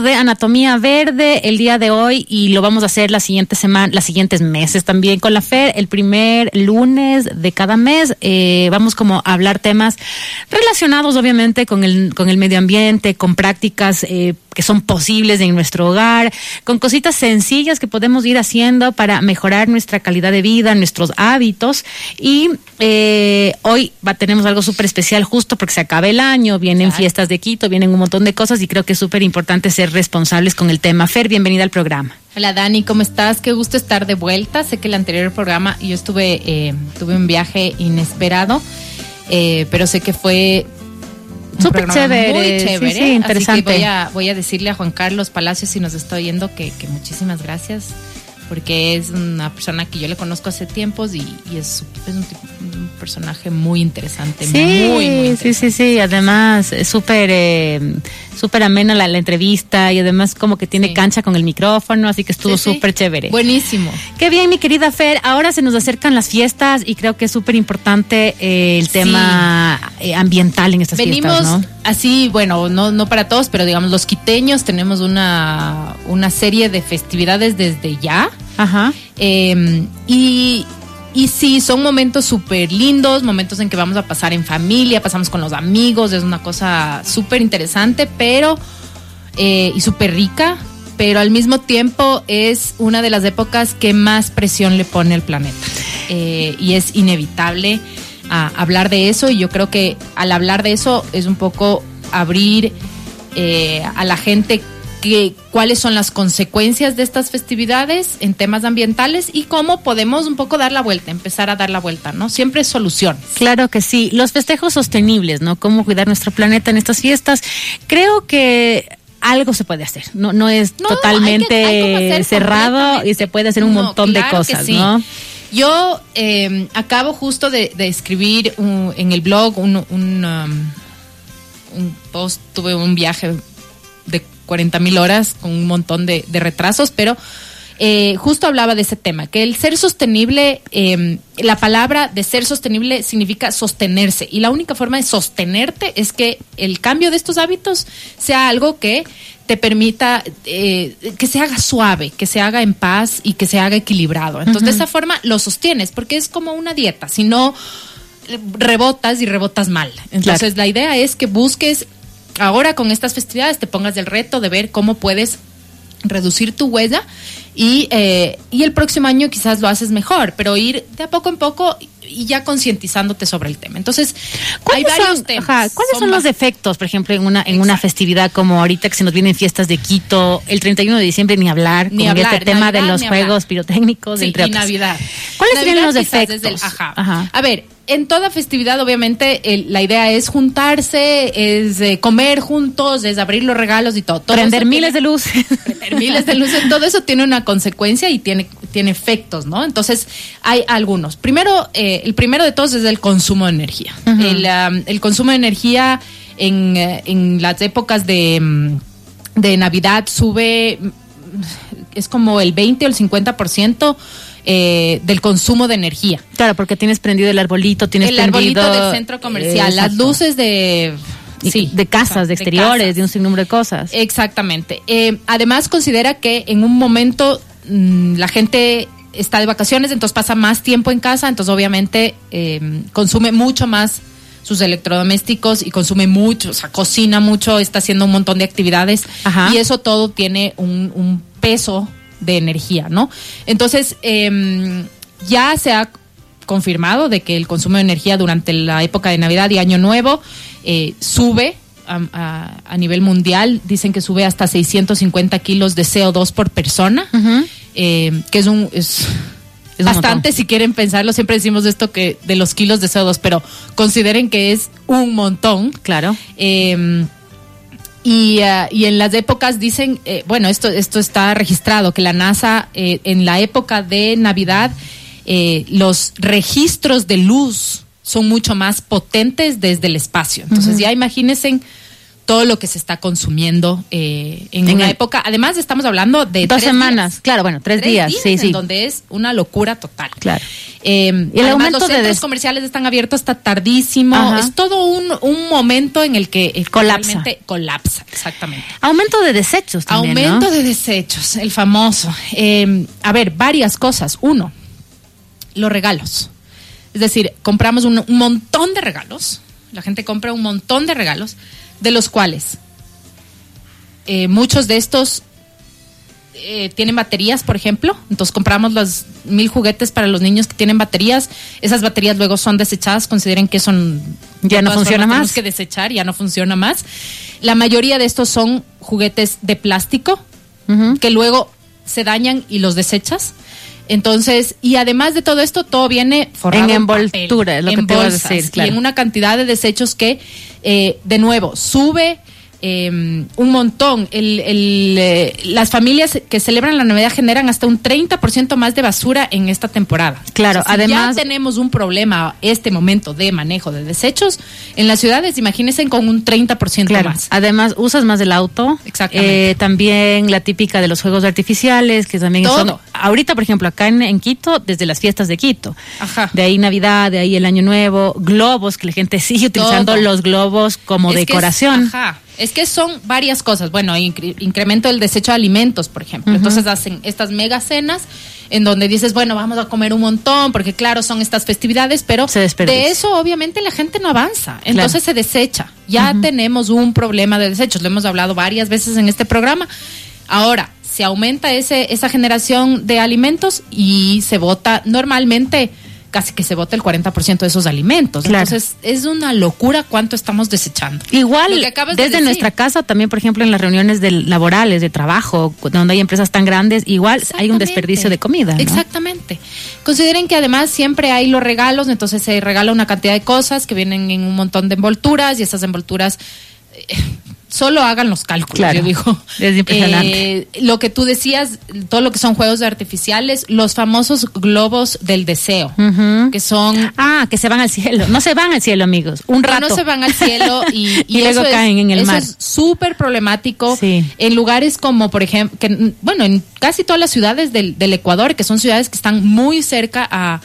de anatomía verde el día de hoy y lo vamos a hacer la siguiente semana, las siguientes meses también con la FER. El primer lunes de cada mes eh, vamos como a hablar temas relacionados obviamente con el, con el medio ambiente, con prácticas eh, que son posibles en nuestro hogar, con cositas sencillas que podemos ir haciendo para mejorar nuestra calidad de vida, nuestros hábitos. Y eh, hoy va, tenemos algo súper especial justo porque se acaba el año, vienen fiestas de Quito, vienen un montón de cosas y creo que es súper importante ser responsables con el tema. Fer, bienvenida al programa. Hola Dani, ¿cómo estás? Qué gusto estar de vuelta. Sé que el anterior programa yo estuve, eh, tuve un viaje inesperado, eh, pero sé que fue Súper chévere. Muy chévere. Sí, interesante. voy a, voy a decirle a Juan Carlos Palacios, si nos está oyendo, que, que muchísimas gracias porque es una persona que yo le conozco hace tiempos y, es, un, personaje muy interesante. Sí, muy, sí, sí, sí. Además, es súper eh, súper amena la, entrevista y además como que tiene cancha con el micrófono, así que estuvo súper chévere. Buenísimo. Qué bien, mi querida Fer. Ahora se nos acercan las fiestas y creo que es súper importante eh, el tema eh, ambiental en estas Venimos fiestas, ¿no? así, bueno, no, no para todos, pero digamos los quiteños tenemos una, una serie de festividades desde ya Ajá. Em, y, y sí, son momentos súper lindos, momentos en que vamos a pasar en familia, pasamos con los amigos, es una cosa súper interesante, pero eh, y súper rica, pero al mismo tiempo es una de las épocas que más presión le pone al planeta. Eh, y es inevitable a, hablar de eso, y yo creo que al hablar de eso es un poco abrir eh, a la gente cuáles son las consecuencias de estas festividades en temas ambientales y cómo podemos un poco dar la vuelta, empezar a dar la vuelta, ¿no? Siempre es solución. Claro que sí. Los festejos sostenibles, ¿no? Cómo cuidar nuestro planeta en estas fiestas. Creo que algo se puede hacer. No, no es totalmente cerrado y se puede hacer un montón de cosas, ¿no? Yo eh, acabo justo de, escribir en el blog un, un, um, un post, tuve un viaje 40 mil horas con un montón de, retrasos, pero eh, justo hablaba de ese tema, que el ser sostenible, em, la palabra de ser sostenible significa sostenerse y la única forma de sostenerte es que el cambio de estos hábitos sea algo que te permita eh, que se haga suave, que se haga en paz y que se haga equilibrado. Entonces, de esa forma lo sostienes, porque es como una dieta, si no rebotas y rebotas mal. Entonces, la idea es que busques ahora con estas festividades te pongas el reto de ver cómo puedes reducir tu huella y, eh, y el próximo año quizás lo haces mejor, pero ir de a poco en poco y ya concientizándote sobre el tema. Entonces, hay varios temas. ¿Cuáles son, los efectos, por ejemplo, en una en una festividad como ahorita que se nos vienen fiestas de Quito, el 31 de diciembre ni hablar, ni con este tema de los juegos pirotécnicos, sí, entre y Navidad. ¿Cuáles serían los efectos? ajá. A ver, en toda festividad, obviamente, la idea es juntarse, es eh, comer juntos, es abrir los regalos y todo. prender miles de luces. Prender miles de luces. Todo eso tiene una consecuencia y tiene, tiene efectos, ¿no? Entonces, hay algunos. Primero, eh, el primero de todos es el consumo de energía. el, consumo de energía en, eh, en las épocas de, mm, de Navidad sube, mm, es como el 20 o el 50% eh, del consumo de energía. Claro, porque tienes prendido el arbolito, tienes el prendido... arbolito del centro comercial, las luces de... Sí, de casas, de exteriores, de, un sinnúmero de cosas. Exactamente. Eh, además, considera que en un momento mm, la gente está de vacaciones, entonces pasa más tiempo en casa, entonces obviamente eh, consume mucho más sus electrodomésticos y consume mucho, o sea, cocina mucho, está haciendo un montón de actividades y eso todo tiene un, un peso de energía, ¿no? Entonces, em, ya se ha confirmado de que el consumo de energía durante la época de Navidad y Año Nuevo eh, sube a, nivel mundial. Dicen que sube hasta 650 kilos de CO2 por persona, em, que es un... Es, bastante si quieren pensarlo, siempre decimos esto que de los kilos de CO2, pero consideren que es un montón. Claro. Eh, y, uh, y, en las épocas dicen, eh, bueno, esto, esto está registrado, que la NASA eh, en la época de Navidad, eh, los registros de luz son mucho más potentes desde el espacio. Entonces ya imagínense todo lo que se está consumiendo eh, en, En una el- época. Además, estamos hablando de Dos tres semanas, días. claro, bueno, tres, Tres días, sí, en sí. donde es una locura total. Claro. Eh, Y el además, los de centros des- comerciales están abiertos hasta tardísimo. Ajá. Es todo un, un momento en el que eh, Colapsa. colapsa, exactamente. Aumento de desechos también, Aumento ¿no? de desechos, el famoso. Eh, a ver, varias cosas. Uno, los regalos. Es decir, compramos un, un montón de regalos. La gente compra un montón de regalos, de los cuales eh, muchos de estos eh, tienen baterías, por ejemplo. Entonces compramos los mil juguetes para los niños que tienen baterías. Esas baterías luego son desechadas. Consideren que son Ya no funciona más. tenemos que desechar, ya no funciona más. La mayoría de estos son juguetes de plástico que luego se dañan y los desechas. Entonces, y además de todo esto, todo viene forrado En papel, envoltura, es lo en que te iba a bolsas, decir, claro. Y en una cantidad de desechos que, eh, de nuevo, sube eh, un montón. El, el, eh, las familias que celebran la Navidad generan hasta un 30% más de basura en esta temporada. Claro, si además- Ya tenemos un problema este momento de manejo de desechos. En las ciudades, imagínense con un 30% Claro. más. Además, usas más el auto. Exactamente. Eh, también la típica de los juegos artificiales, que también Todo. son. Ahorita, por ejemplo, acá en, en Quito, desde las fiestas de Quito. Ajá. De ahí Navidad, de ahí el Año Nuevo, globos, que la gente sigue utilizando Todo. los globos como Es que es- decoración. ajá. Es que son varias cosas. Bueno, incre- incremento del desecho de alimentos, por ejemplo. Entonces hacen estas mega cenas en donde dices, bueno, vamos a comer un montón, porque claro, son estas festividades, pero Se de eso obviamente la gente no avanza. Entonces se desecha. Ya tenemos un problema de desechos. Lo hemos hablado varias veces en este programa. Ahora, se aumenta ese, esa generación de alimentos y se vota normalmente casi que se vota el 40% de esos alimentos. Claro. Entonces, es una locura cuánto estamos desechando. Igual, de desde nuestra casa, también, por ejemplo, en las reuniones del- laborales, de trabajo, donde hay empresas tan grandes, igual hay un desperdicio de comida. ¿no? Exactamente. Consideren que además siempre hay los regalos, entonces se regala una cantidad de cosas que vienen en un montón de envolturas y esas envolturas eh, solo hagan los cálculos, Claro. yo digo. Es impresionante. Eh, lo que tú decías, todo lo que son juegos artificiales, los famosos globos del deseo, que son Ah, que se van al cielo. No se van al cielo, amigos. Un rato. no se van al cielo y, Y luego eso es- caen en el eso mar. es súper problemático Sí. en lugares como, por ejemplo, que, bueno, en casi todas las ciudades del, del Ecuador, que son ciudades que están muy cerca a,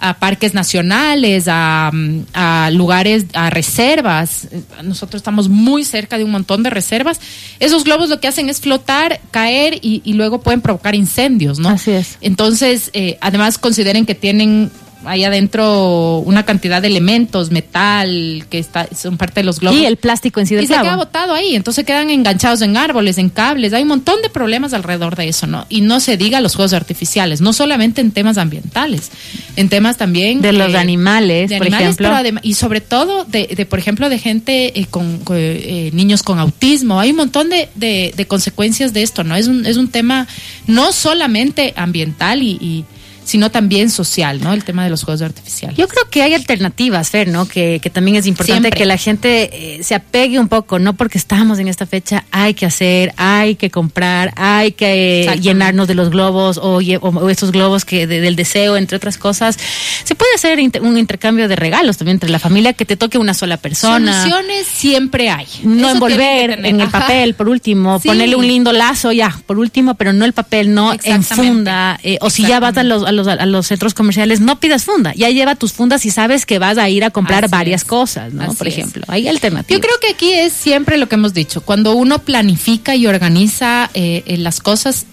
a parques nacionales, a, a lugares, a reservas. Nosotros estamos muy cerca de un montón de reservas. Esos globos lo que hacen es flotar, caer y, y luego pueden provocar incendios, ¿no? Así es. Entonces, eh, además consideren que tienen ahí adentro una cantidad de elementos, metal, que está, son parte de los globos. Y el plástico en sí del Y se queda botado ahí, entonces quedan enganchados en árboles, en cables, hay un montón de problemas alrededor de eso, ¿no? Y no se diga los juegos artificiales, no solamente en temas ambientales, en temas también De los animales, de por animales, ejemplo. pero y sobre todo de, de, por ejemplo, de gente eh, con, con, eh, niños con autismo, hay un montón de, de, de consecuencias de esto, ¿no? Es un, es un tema no solamente ambiental y, y sino también social, ¿no? El tema de los juegos artificiales. Yo creo que hay alternativas, Fer, ¿no? Que, que también es importante Siempre. que la gente eh, se apegue un poco, no porque estamos en esta fecha, hay que hacer, hay que comprar, hay que eh, llenarnos de los globos o, o- o estos globos que de- del deseo, entre otras cosas. Se puede hacer inter- un intercambio de regalos también entre la familia que te toque una sola persona. Soluciones siempre hay. No Eso envolver en el Ajá. papel, por último, Sí. ponerle un lindo lazo ya, por último, pero no el papel, no en funda. eh, o si ya vas a los, a, los, a los centros comerciales, no pidas funda. Ya lleva tus fundas y sabes que vas a ir a comprar Así varias es. cosas, ¿no? Así por es. ejemplo, hay alternativas. Yo creo que aquí es siempre lo que hemos dicho. Cuando uno planifica y organiza eh, eh, las cosas,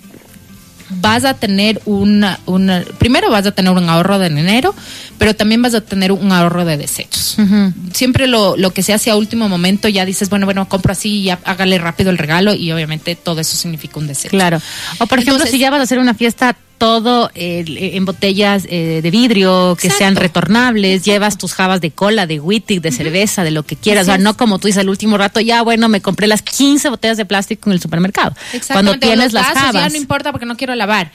vas a tener una, una. Primero vas a tener un ahorro de dinero, pero también vas a tener un ahorro de desechos. Siempre lo, lo que se hace a último momento ya dices, bueno, bueno, compro así y hágale rápido el regalo y obviamente todo eso significa un desecho. Claro. O por ejemplo, Entonces- si ya vas a hacer una fiesta todo eh, en botellas eh, de vidrio que Exacto. sean retornables, llevas tus jabas de cola, de wittig, de cerveza, de lo que quieras, Así o sea, no como tú dices al último rato, ya bueno, me compré las 15 botellas de plástico en el supermercado. Cuando tienes las vasos, jabas. Ya no importa porque no quiero lavar.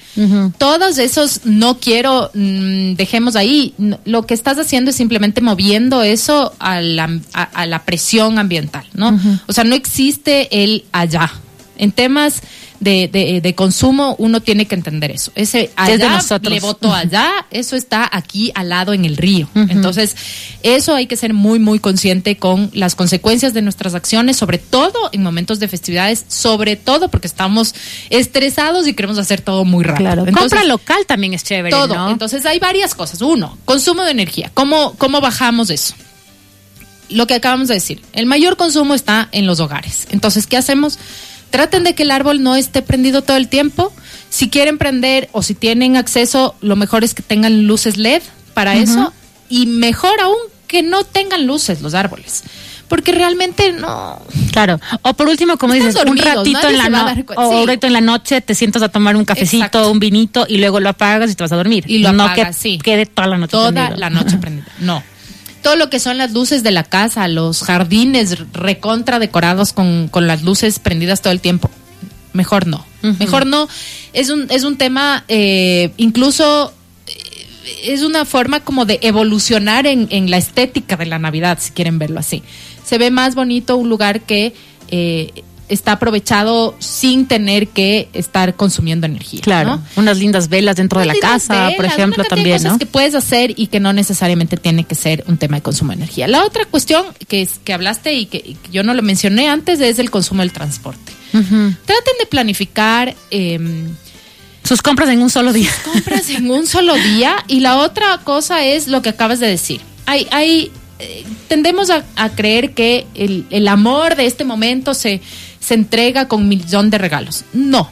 Todos esos no quiero, mm, dejemos ahí. Lo que estás haciendo es simplemente moviendo eso a la, a, a la presión ambiental, ¿no? O sea, no existe el allá. En temas de, de, de consumo, uno tiene que entender eso. Ese allá de nosotros. le votó allá, eso está aquí al lado en el río. Entonces, eso hay que ser muy, muy consciente con las consecuencias de nuestras acciones, sobre todo en momentos de festividades, sobre todo porque estamos estresados y queremos hacer todo muy rápido. Claro. Entonces, Compra local también es chévere, todo. ¿no? Entonces hay varias cosas. Uno, consumo de energía. ¿Cómo, ¿Cómo bajamos eso? Lo que acabamos de decir. El mayor consumo está en los hogares. Entonces, ¿qué hacemos? Traten de que el árbol no esté prendido todo el tiempo. Si quieren prender o si tienen acceso, lo mejor es que tengan luces LED para eso. Y mejor aún que no tengan luces los árboles. Porque realmente no. Claro. O por último, como dices, un ratito en la se va a no- dar cuenta. o Sí. un ratito en la noche te sientas a tomar un cafecito, Exacto. un vinito y luego lo apagas y te vas a dormir. Y lo no apagas, que sí. quede toda la noche toda la noche prendida. No. Todo lo que son las luces de la casa, los jardines recontra decorados con, con las luces prendidas todo el tiempo. Mejor no. Mejor no. Es un, es un tema, eh, incluso eh, es una forma como de evolucionar en, en la estética de la Navidad, si quieren verlo así. Se ve más bonito un lugar que eh, está aprovechado sin tener que estar consumiendo energía. Claro. ¿no? Unas lindas velas dentro de la casa, por velas, ejemplo, cantidad de también, cosas ¿no? que puedes hacer y que no necesariamente tiene que ser un tema de consumo de energía. La otra cuestión que, es, que hablaste y que, y que yo no lo mencioné antes es el consumo del transporte. Ujú. Traten de planificar eh, Sus compras en un solo día. compras en un solo día y la otra cosa es lo que acabas de decir. Hay, hay eh, tendemos a, a creer que el, el amor de este momento se, se entrega con un millón de regalos. No.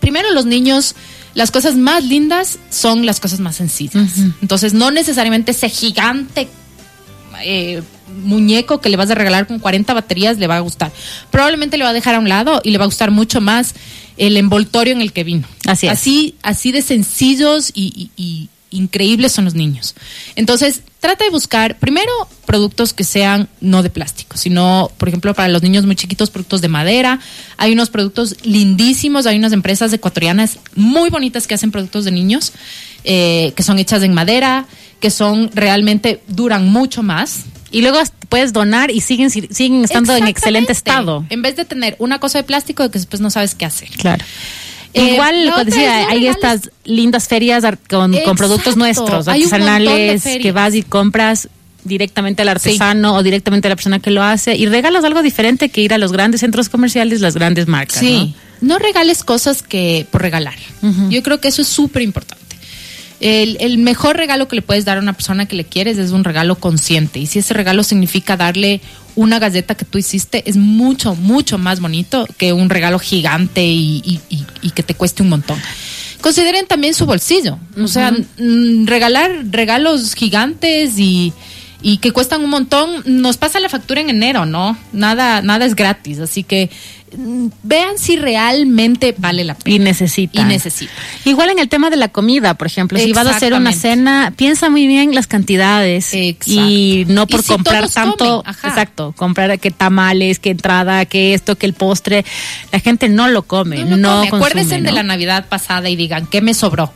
Primero los niños, las cosas más lindas son las cosas más sencillas. Entonces no necesariamente ese gigante eh, muñeco que le vas a regalar con 40 baterías le va a gustar. Probablemente le va a dejar a un lado y le va a gustar mucho más el envoltorio en el que vino. Así es. Así, así de sencillos y, y- y increíbles son los niños. Entonces, trata de buscar primero productos que sean no de plástico, sino, por ejemplo, para los niños muy chiquitos, productos de madera. Hay unos productos lindísimos, hay unas empresas ecuatorianas muy bonitas que hacen productos de niños, eh, que son hechas en madera, que son realmente, duran mucho más. Y luego puedes donar y siguen, siguen estando en excelente estado. En vez de tener una cosa de plástico que después no sabes qué hacer. Claro. Eh, Igual, otra decía, no hay regales- estas lindas ferias con, con productos nuestros, artesanales, que vas y compras directamente al artesano o directamente a la persona que lo hace y regalas algo diferente que ir a los grandes centros comerciales, las grandes marcas. Sí, no, regales cosas que por regalar. Yo creo que eso es súper importante. El, el mejor regalo que le puedes dar a una persona que le quieres es un regalo consciente. Y si ese regalo significa darle una galleta que tú hiciste, es mucho, mucho más bonito que un regalo gigante y, y- y- y que te cueste un montón. Consideren también su bolsillo. O sea, mm, regalar regalos gigantes y, y que cuestan un montón, nos pasa la factura en enero, ¿no? Nada, nada es gratis. Así que mm, vean si realmente vale la pena. Y necesita. Y necesita. Igual en el tema de la comida, por ejemplo, si vas a hacer una cena, piensa muy bien las cantidades Exacto. y no por Y si comprar tanto, exacto, comprar que tamales, que entrada, que esto, que el postre, la gente no lo come, no, No, no come. consume, Acuérdense de la Navidad pasada y digan, ¿qué me sobró?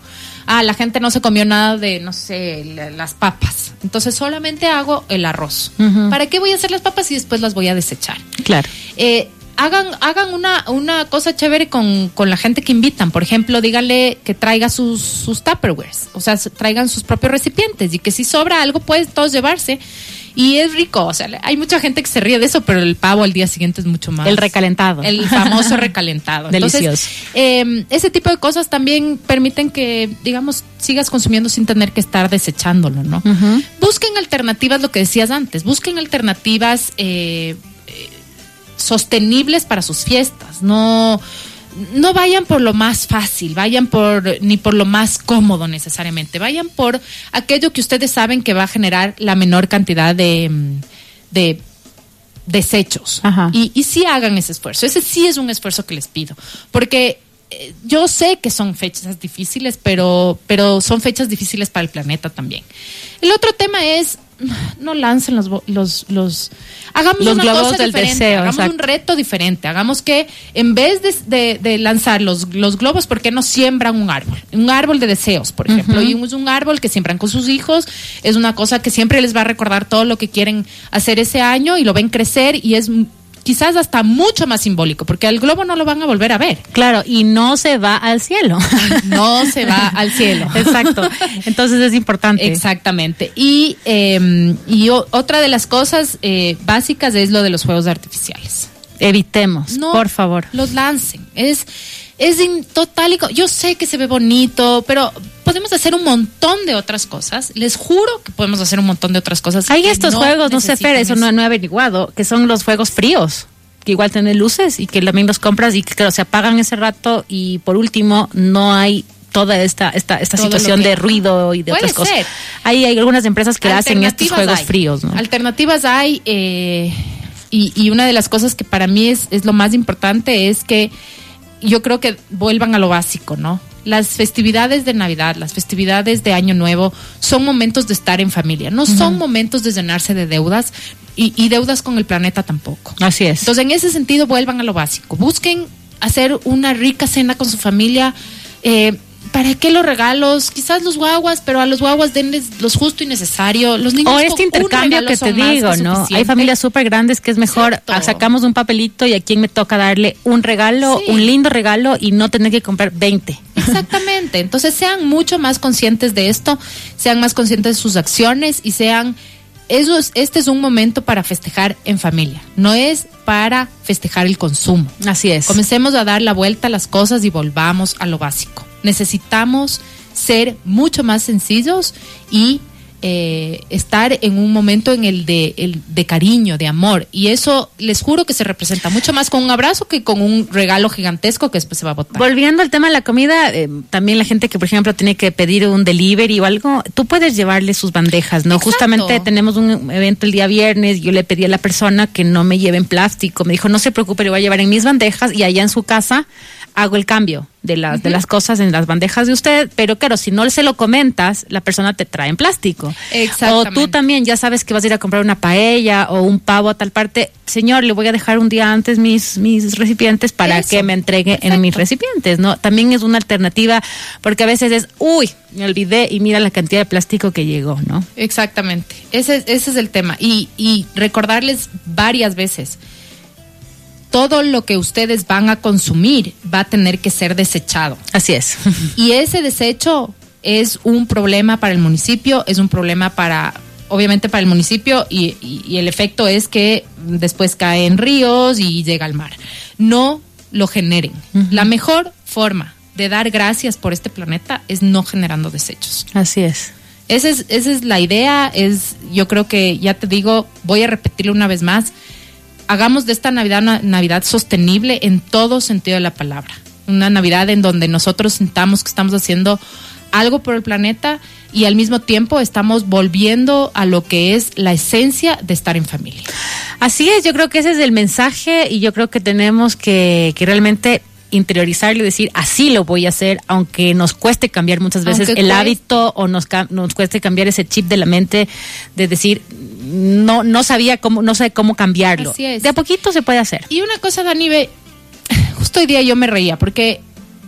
Ah, la gente no se comió nada de, no sé, la- las papas. Entonces solamente hago el arroz. ¿Para qué voy a hacer las papas y después las voy a desechar? Claro. Eh, hagan hagan una, una cosa chévere con, con la gente que invitan. Por ejemplo, díganle que traiga sus, sus Tupperwares. O sea, traigan sus propios recipientes y que si sobra algo, pueden todos llevarse. Y es rico. O sea, hay mucha gente que se ríe de eso, pero el pavo al día siguiente es mucho más. El recalentado. El famoso recalentado. Entonces, Delicioso. eh, ese tipo de cosas también permiten que, digamos, sigas consumiendo sin tener que estar desechándolo, ¿no? Busquen alternativas, lo que decías antes, busquen alternativas eh, eh, sostenibles para sus fiestas. No, no vayan por lo más fácil, vayan por ni por lo más cómodo necesariamente, vayan por aquello que ustedes saben que va a generar la menor cantidad de, mm, de desechos. Ajá. Y, y sí hagan ese esfuerzo. Ese sí es un esfuerzo que les pido. Porque eh, yo sé que son fechas difíciles, pero, pero son fechas difíciles para el planeta también. El otro tema es, no lancen los, los, los hagamos Los una globos cosa del diferente, deseo, hagamos exacto. un reto diferente, hagamos que en vez de, de- de lanzar los, los globos, ¿por qué no siembran un árbol? Un árbol de deseos, por ejemplo, y es un árbol que siembran con sus hijos, es una cosa que siempre les va a recordar todo lo que quieren hacer ese año y lo ven crecer y es quizás hasta mucho más simbólico, porque al globo no lo van a volver a ver. Claro, y no se va al cielo. No se va al cielo. Exacto. Entonces es importante. Exactamente. Y, eh, y otra de las cosas eh, básicas es lo de los juegos artificiales. Evitemos, No por favor. los lancen. Es, es in- total y Yo sé que se ve bonito, pero podemos hacer un montón de otras cosas. Les juro que podemos hacer un montón de otras cosas. Hay estos no juegos, no sé, Fer, eso no, no he averiguado, que son los juegos fríos, que igual tienen luces y que también los compras y que claro, se apagan ese rato y por último no hay toda esta esta esta Todo situación que- de ruido y de Puede otras cosas. Hay, hay algunas empresas que hacen estos juegos hay. fríos, ¿no? Alternativas hay. eh, y, y una de las cosas que para mí es, es lo más importante es que yo creo que vuelvan a lo básico, ¿no? Las festividades de Navidad, las festividades de Año Nuevo son momentos de estar en familia, no son momentos de llenarse de deudas y, y deudas con el planeta tampoco. Así es. Entonces, en ese sentido, vuelvan a lo básico. Busquen hacer una rica cena con su familia. Eh, ¿Para qué los regalos? Quizás los guaguas, pero a los guaguas denles los justo y necesario. Los niños o este intercambio que te digo, ¿no? Hay familias súper grandes que es mejor Exacto. ah, sacamos un papelito y a quién me toca darle un regalo, Sí. un lindo regalo y no tener que comprar 20. Exactamente. Entonces sean mucho más conscientes de esto, sean más conscientes de sus acciones y sean eso es- este es un momento para festejar en familia, no es para festejar el consumo. Así es. Comencemos a dar la vuelta a las cosas y volvamos a lo básico. Necesitamos ser mucho más sencillos y eh, estar en un momento en el de, el de cariño, de amor. Y eso les juro que se representa mucho más con un abrazo que con un regalo gigantesco que después se va a botar. Volviendo al tema de la comida, eh, también la gente que, por ejemplo, tiene que pedir un delivery o algo, tú puedes llevarle sus bandejas, ¿no? Exacto. Justamente tenemos un evento el día viernes, yo le pedí a la persona que no me lleve en plástico, me dijo, no se preocupe, le voy a llevar en mis bandejas y allá en su casa hago el cambio de las, de las cosas en las bandejas de usted, pero claro, si no se lo comentas, la persona te trae en plástico. Exactamente. O tú también ya sabes que vas a ir a comprar una paella o un pavo a tal parte, señor, le voy a dejar un día antes mis, mis recipientes para Eso. que me entregue en mis recipientes, ¿no? También es una alternativa porque a veces es, uy, me olvidé y mira la cantidad de plástico que llegó, ¿no? Exactamente, ese, ese es el tema. Y, y recordarles varias veces, todo lo que ustedes van a consumir va a tener que ser desechado. Así es. Y ese desecho es un problema para el municipio, es un problema para, obviamente para el municipio y, y- y el efecto es que después cae en ríos y llega al mar. No lo generen. La mejor forma de dar gracias por este planeta es no generando desechos. Así es. Esa es, esa es la idea, es, yo creo que, ya te digo, voy a repetirlo una vez más, hagamos de esta Navidad una Navidad sostenible en todo sentido de la palabra. Una Navidad en donde nosotros sintamos que estamos haciendo algo por el planeta y al mismo tiempo estamos volviendo a lo que es la esencia de estar en familia. Así es, yo creo que ese es el mensaje y yo creo que tenemos que, que realmente interiorizarlo y decir, así lo voy a hacer, aunque nos cueste cambiar muchas veces Aunque el cueste. hábito o nos, nos cueste cambiar ese chip de la mente de decir, no, no sabía cómo, no sé cómo cambiarlo. Así es. De a poquito se puede hacer. Y una cosa, Dani, ve, justo hoy día yo me reía, porque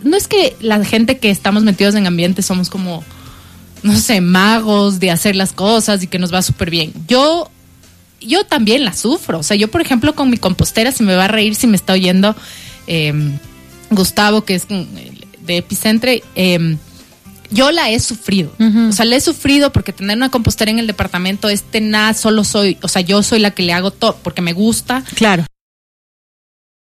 no es que la gente que estamos metidos en ambiente somos como, no sé, magos de hacer las cosas y que nos va súper bien. Yo, yo también la sufro. O sea, yo, por ejemplo, con mi compostera, se me va a reír si me está oyendo eh, Gustavo, que es mm, de Epicentre, eh, yo la he sufrido. O sea, la he sufrido porque tener una compostera en el departamento es tenaz, solo soy, o sea, yo soy la que le hago todo porque me gusta. Claro.